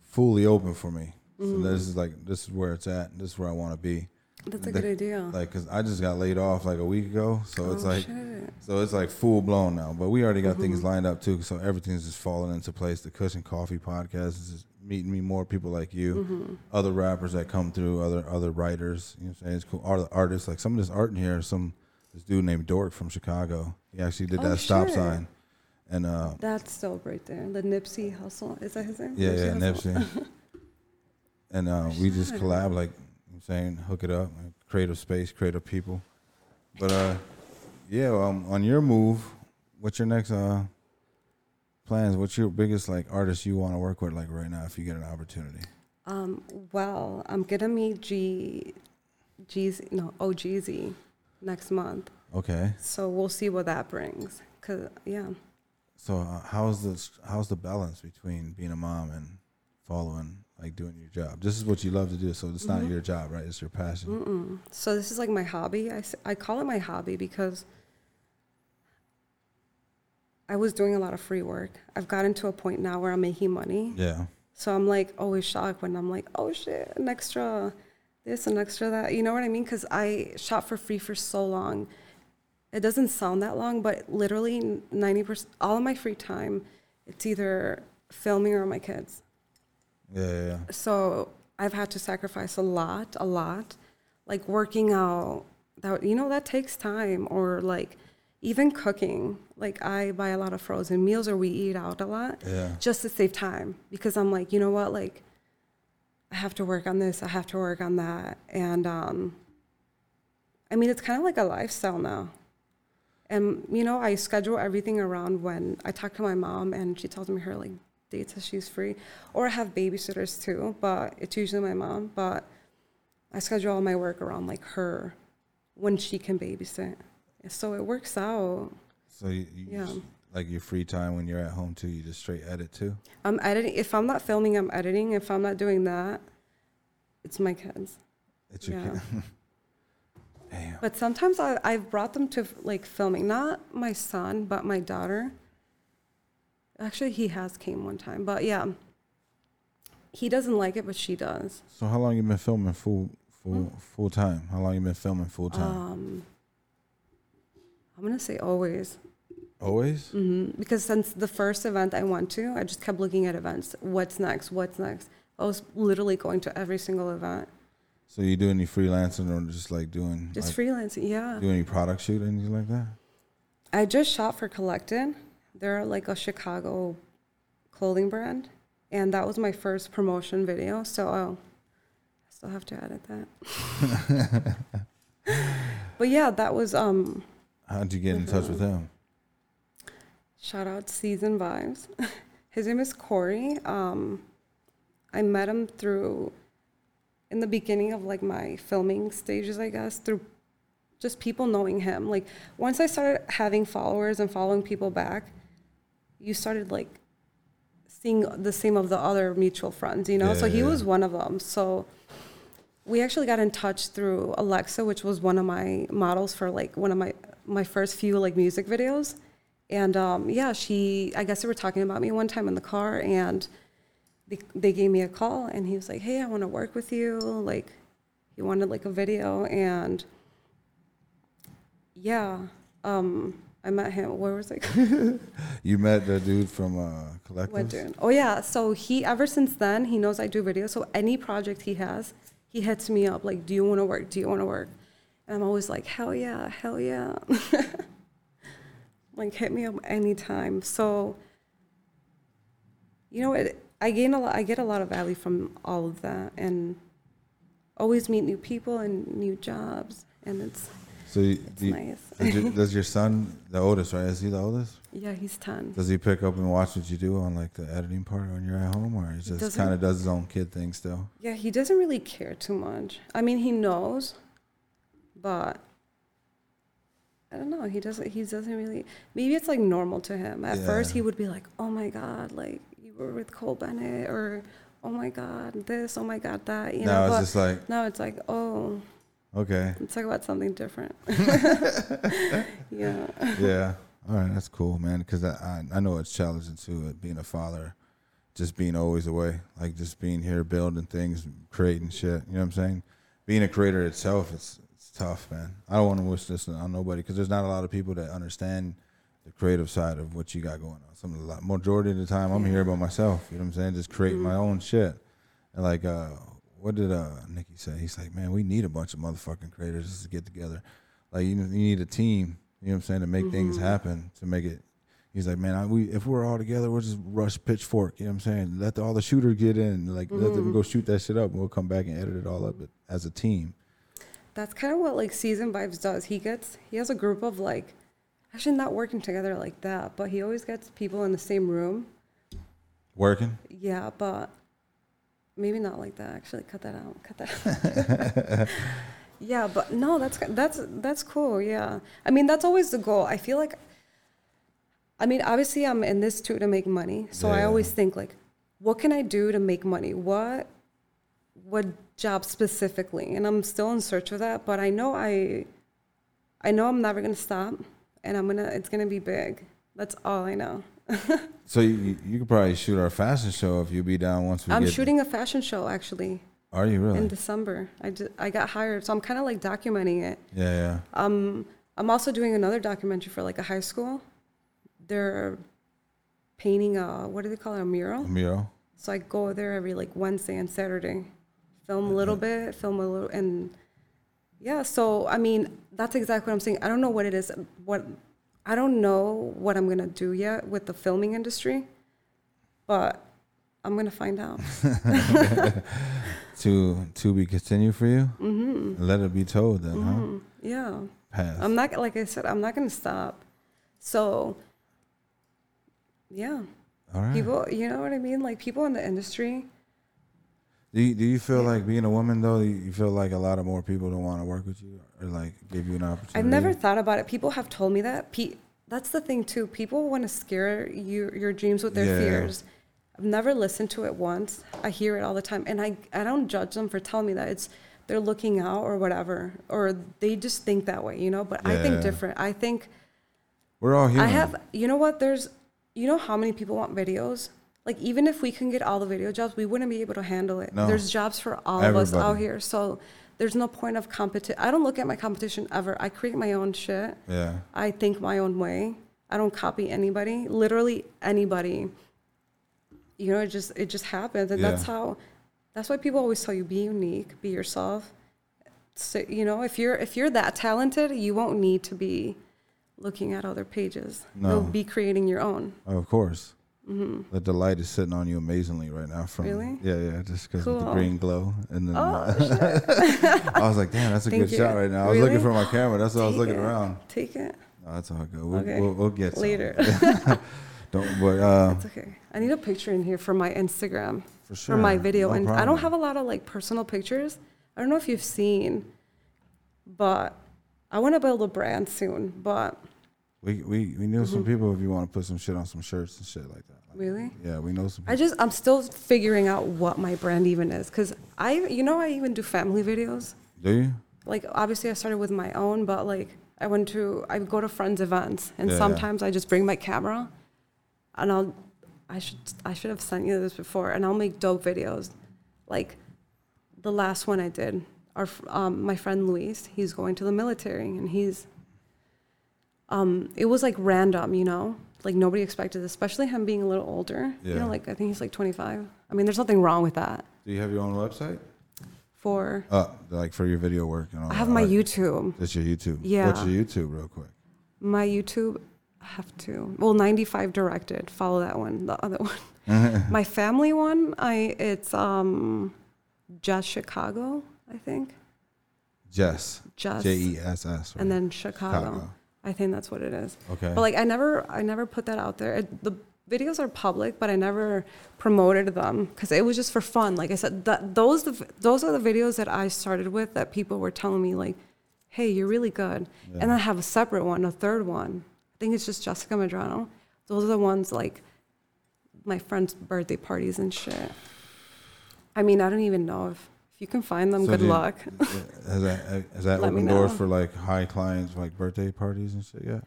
fully open for me. So mm-hmm. this is like, this is where it's at. This is where I want to be. That's a The- good idea. Like, cause I just got laid off like a week ago. So it's Oh, like, shit. so it's like full blown now. But we already got Mm-hmm. things lined up too. So everything's just falling into place. The Kush and Coffee podcast is just meeting me more people like you, Mm-hmm. other rappers that come through, other other writers. You know what I'm saying? It's cool. Art, artists like some of this art in here. Some this dude named Dork from Chicago. He actually did Oh, that stop shit. sign. And uh, That's dope right there. The Nipsey Hussle. Is that his name? yeah, yeah, Nipsey. and uh, we just collab, like saying, hook it up, creative space, creative people. But uh, yeah, um, on your move, what's your next uh plans? What's your biggest like artist you want to work with, like right now, if you get an opportunity? Um, well, I'm gonna meet G, Jeezy, no, Jeezy, next month. Okay, So we'll see what that brings. Cause yeah, so uh, how's the how's the balance between being a mom and following, like doing your job? This is what you love to do, so it's not mm-hmm. your job, right? It's your passion. Mm-mm. so this is like my hobby. I I call it my hobby because I was doing a lot of free work. I've gotten to a point now where I'm making money. Yeah, So I'm like always shocked when I'm like, oh shit, an extra this, an extra that. You know what I mean? Because I shot for free for so long. It doesn't sound that long, but literally 90%, all of my free time, it's either filming or my kids. Yeah, yeah. So I've had to sacrifice a lot, a lot. Like working out, that you know that takes time, or like even cooking. Like I buy a lot of frozen meals, or we eat out a lot, Yeah. just to save time. Because I'm like, you know what, like I have to work on this, I have to work on that, and um, I mean it's kind of like a lifestyle now. And you know, I schedule everything around when I talk to my mom, and she tells me her like dates she's free, or I have babysitters too, but it's usually my mom. But I schedule all my work around like her when she can babysit, so it works out. So you, you Yeah. just- like your free time when you're at home too, you just straight edit too. I'm editing. If I'm not filming, I'm editing. If I'm not doing that, it's my kids. It's your Yeah. kid. Damn. But sometimes I, I've brought them to like filming, not my son, but my daughter. Actually, he has came one time, but yeah, he doesn't like it, but she does. So how long you been filming full full Hmm? full time? How long you been filming full time? Um, I'm gonna say always, Always. Mm-hmm. because since the first event I went to, I just kept looking at events. What's next? What's next? I was literally going to every single event, So you do any freelancing or just like doing just like, freelancing. Yeah. do any product shoot anything like that? I just shot for Collected. They're like a Chicago clothing brand, and that was my first promotion video. So oh, I still have to edit that. but yeah, that was um. How'd you get in touch with him? Shout out Season Vibes. His name is Corey. Um, I met him through in the beginning of like my filming stages, I guess, through just people knowing him. Like once I started having followers and following people back, you started like seeing the same of the other mutual friends, you know? Yeah, so he yeah. was one of them. So we actually got in touch through Alexa, which was one of my models for like one of my my first few like music videos. And um, yeah, she I guess they were talking about me one time in the car and they, they gave me a call and he was like, "Hey, I want to work with you." Like he wanted like a video and yeah, um, I met him. Where was it? You met the dude from uh, Collective. Oh yeah. So he ever since then he knows I do videos. So any project he has, he hits me up like, "Do you want to work? Do you want to work?" And I'm always like, "Hell yeah, hell yeah!" like hit me up anytime. So you know, it, I gain a lot. I get a lot of value from all of that, and always meet new people and new jobs, and it's So you, it's you- nice. does, your, does your son, the oldest, right? Is he the oldest? yeah, he's ten. Does he pick up and watch what you do on like the editing part when you're at home, or he just kind of does his own kid thing still? Yeah, he doesn't really care too much. I mean, he knows, but I don't know. He doesn't. He doesn't really. Maybe it's like normal to him. At first, he would be like, "Oh my god, like you were with Cole Bennett," or "Oh my god, this," "Oh my god, that." You now know. it's But just like now it's like, "Oh, okay, let's talk about something different." yeah. yeah, all right, that's cool, man. Because I, I I know it's challenging too, uh, being a father, just being always away, like just being here, building things, creating shit. You know what I'm saying? Being a creator itself, it's it's tough, man. I don't want to wish this on nobody because there's not a lot of people that understand the creative side of what you got going on. Some lot, majority of the time, I'm here by myself. You know what I'm saying? Just creating my own shit. And like, uh, what did uh Nicky say? He's like, man, we need a bunch of motherfucking creators just to get together. Like, you, you need a team. You know what I'm saying? To make things happen, to make it. He's like, man, I, we if we're all together, we'll just rush pitchfork. You know what I'm saying? Let the, all the shooters get in. Like, let them go shoot that shit up, and we'll come back and edit it all up as a team. That's kind of what like Season Vibes does. He gets he has a group of like actually not working together like that, but he always gets people in the same room. Working. Yeah, but maybe not like that. Actually, cut that out. Cut that. out. yeah, but no, that's that's that's cool. Yeah, I mean that's always the goal. I feel like. I mean, obviously, I'm in this too to make money. So I always think like, what can I do to make money? What, what job specifically? And I'm still in search of that. But I know I, I know I'm never gonna stop, and I'm gonna. It's gonna be big. That's all I know. So you you- could probably shoot our fashion show if you'd be down once we I'm get. shooting a fashion show actually. Are you really? in December. I, ju- I got hired, so I'm kind of like documenting it. yeah, yeah. Um, I'm also doing another documentary for like a high school. They're painting a what do they call it a mural. A mural. So I go there every like Wednesday and Saturday, film a little bit, film a little, and yeah. So I mean, that's exactly what I'm saying. I don't know what it is. What I don't know what I'm gonna do yet with the filming industry, but I'm gonna find out. To to be continued for you. Mm-hmm. Let it be told then, huh? Yeah. Pass. I'm not like I said. I'm not gonna stop. So, yeah, All right. people. You know what I mean? Like people in the industry. Do you, do you feel like being a woman though? You feel like a lot of more people don't want to work with you or like give you an opportunity. I've never thought about it. People have told me that. Pe- that's the thing too. People want to scare you your dreams with their Yeah. fears. I've never listened to it once. I hear it all the time, and I I don't judge them for telling me that. It's they're looking out or whatever, or they just think that way, you know. But I think different. I think We're all human. I have. You know what? There's. You know how many people want videos? Like even if we can get all the video jobs, we wouldn't be able to handle it. No. There's jobs for all of us out here, so there's no point of competition. I don't look at my competition ever. I create my own shit. Yeah. I think my own way. I don't copy anybody, literally anybody. You know, it just it just happens, and that's how. That's why people always tell you be unique, be yourself. So you know, if you're if you're that talented, you won't need to be looking at other pages. No. You'll be creating your own. Of course. The delight is sitting on you amazingly right now. From Mm-hmm. Really? yeah, yeah, just because of the green glow, and then Oh, I was like, damn, that's a Thank good you. shot right now. I was looking for my camera. That's why I was looking it. around. Take it No, that's all good. We'll, Okay. we'll, we'll get later. Don't, but uh, it's okay. I need a picture in here for my Instagram. for sure. for my video no and i don't have a lot of like personal pictures i don't know if you've seen but i want to build a brand soon but We we we know Mm-hmm. some people if you want to put some shit on some shirts and shit like that. Like, really yeah, we know some. i just i'm still figuring out what my brand even is because i you know i even do family videos Do you? like obviously i started with my own but like i went to i go to friends events and Yeah, yeah. sometimes i just bring my camera and i'll i should i should have sent you this before and i'll make dope videos like the last one i did our um, my friend luis he's going to the military and he's um it was like random you know like nobody expected especially him being a little older you Yeah. know like i think he's like 25 i mean there's nothing wrong with that Do you have your own website? for Uh, like for your video work and all. That. I have that, my youtube That's your YouTube. Yeah. What's your YouTube, real quick? My YouTube, I have to. Well, 95 directed. Follow that one. The other one. My family one, I it's um, Just Chicago, I think. Jess. Just J E S S. and then Chicago. Chicago. I think that's what it is. Okay. But like I never, I never put that out there. It, the videos are public, but I never promoted them because it was just for fun. Like I said, that those the, those are the videos that I started with that people were telling me like, "Hey, you're really good," Yeah. and then I have a separate one, a third one. I think it's just Jessica Madrano. Those are the ones like my friends' birthday parties and shit. I mean, I don't even know if you can find them. So good luck. Has that has that opened doors for like high clients, like birthday parties and shit? Yeah.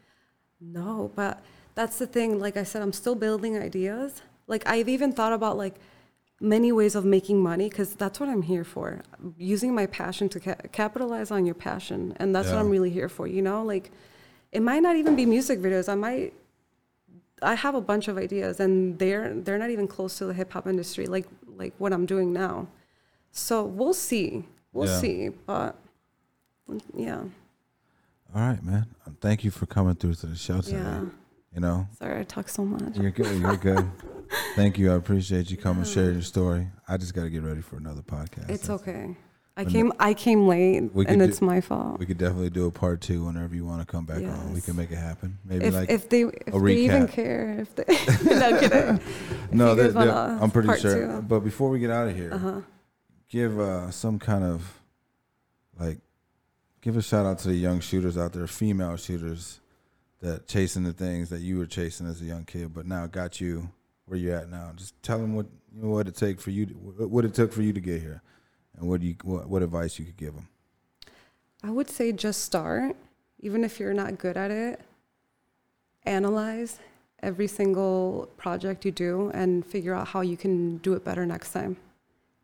No, but that's the thing. Like I said, I'm still building ideas. Like I've even thought about like many ways of making money because that's what I'm here for. Using my passion to ca- capitalize on your passion, and that's what I'm really here for. You know, like it might not even be music videos. I might. I have a bunch of ideas, and they're they're not even close to the hip hop industry, like like what I'm doing now. So we'll see. We'll Yeah. see. But yeah, All right, man. Thank you for coming through to the show today. yeah. You know, Sorry, I talk so much. you're good. You're good. Thank you. I appreciate you coming, sharing your story. I just got to get ready for another podcast. It's That's- okay. I But came I came late and do- it's my fault. We could definitely do a part two whenever you want to come back on. We can make it happen. Maybe If like if they if they even care if they no kidding. no, you that, guys that- wanna I'm pretty sure. two. But before we get out of here, Uh-huh. Give uh, some kind of like give a shout out to the young shooters out there, female shooters that chasing the things that you were chasing as a young kid, but now got you where you're at now. Just tell them what you know, what it take for you, to, what it took for you to get here, and what you what, what advice you could give them. I would say just start, even if you're not good at it. Analyze every single project you do and figure out how you can do it better next time.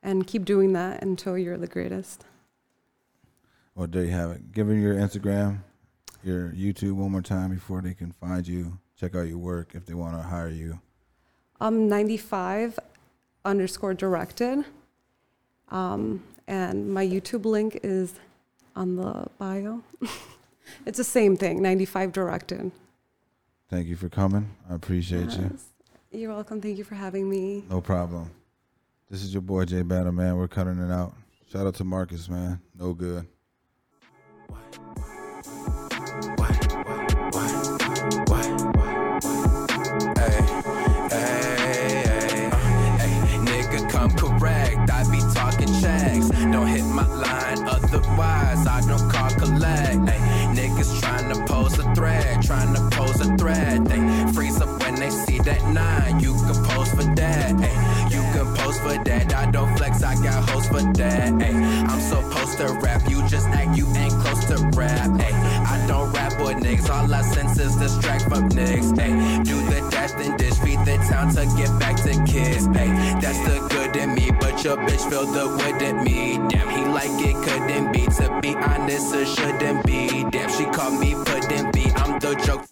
And keep doing that until you're the greatest. Well, there you have it. Give them your Instagram, your YouTube one more time before they can find you. Check out your work if they want to hire you. Um, 95 underscore directed. Um, and my YouTube link is on the bio. it's the same thing, 95 directed. Thank you for coming. I appreciate you. You're welcome. Thank you for having me. No problem. This is your boy Jay Battle, man. We're cutting it out. Shout out to Marcus, man. No good. Ay, for that. Ay, I'm supposed to rap, you just act, you ain't close to rap. Ay, I don't rap with niggas, all I sense is distract from niggas. Ay, do the dash, then dish, feed the town to get back to kids. Ay, that's the good in me, but your bitch feel the wood in me. Damn, he like it couldn't be. To be honest, it shouldn't be. Damn, she called me pudding be. I'm the joke.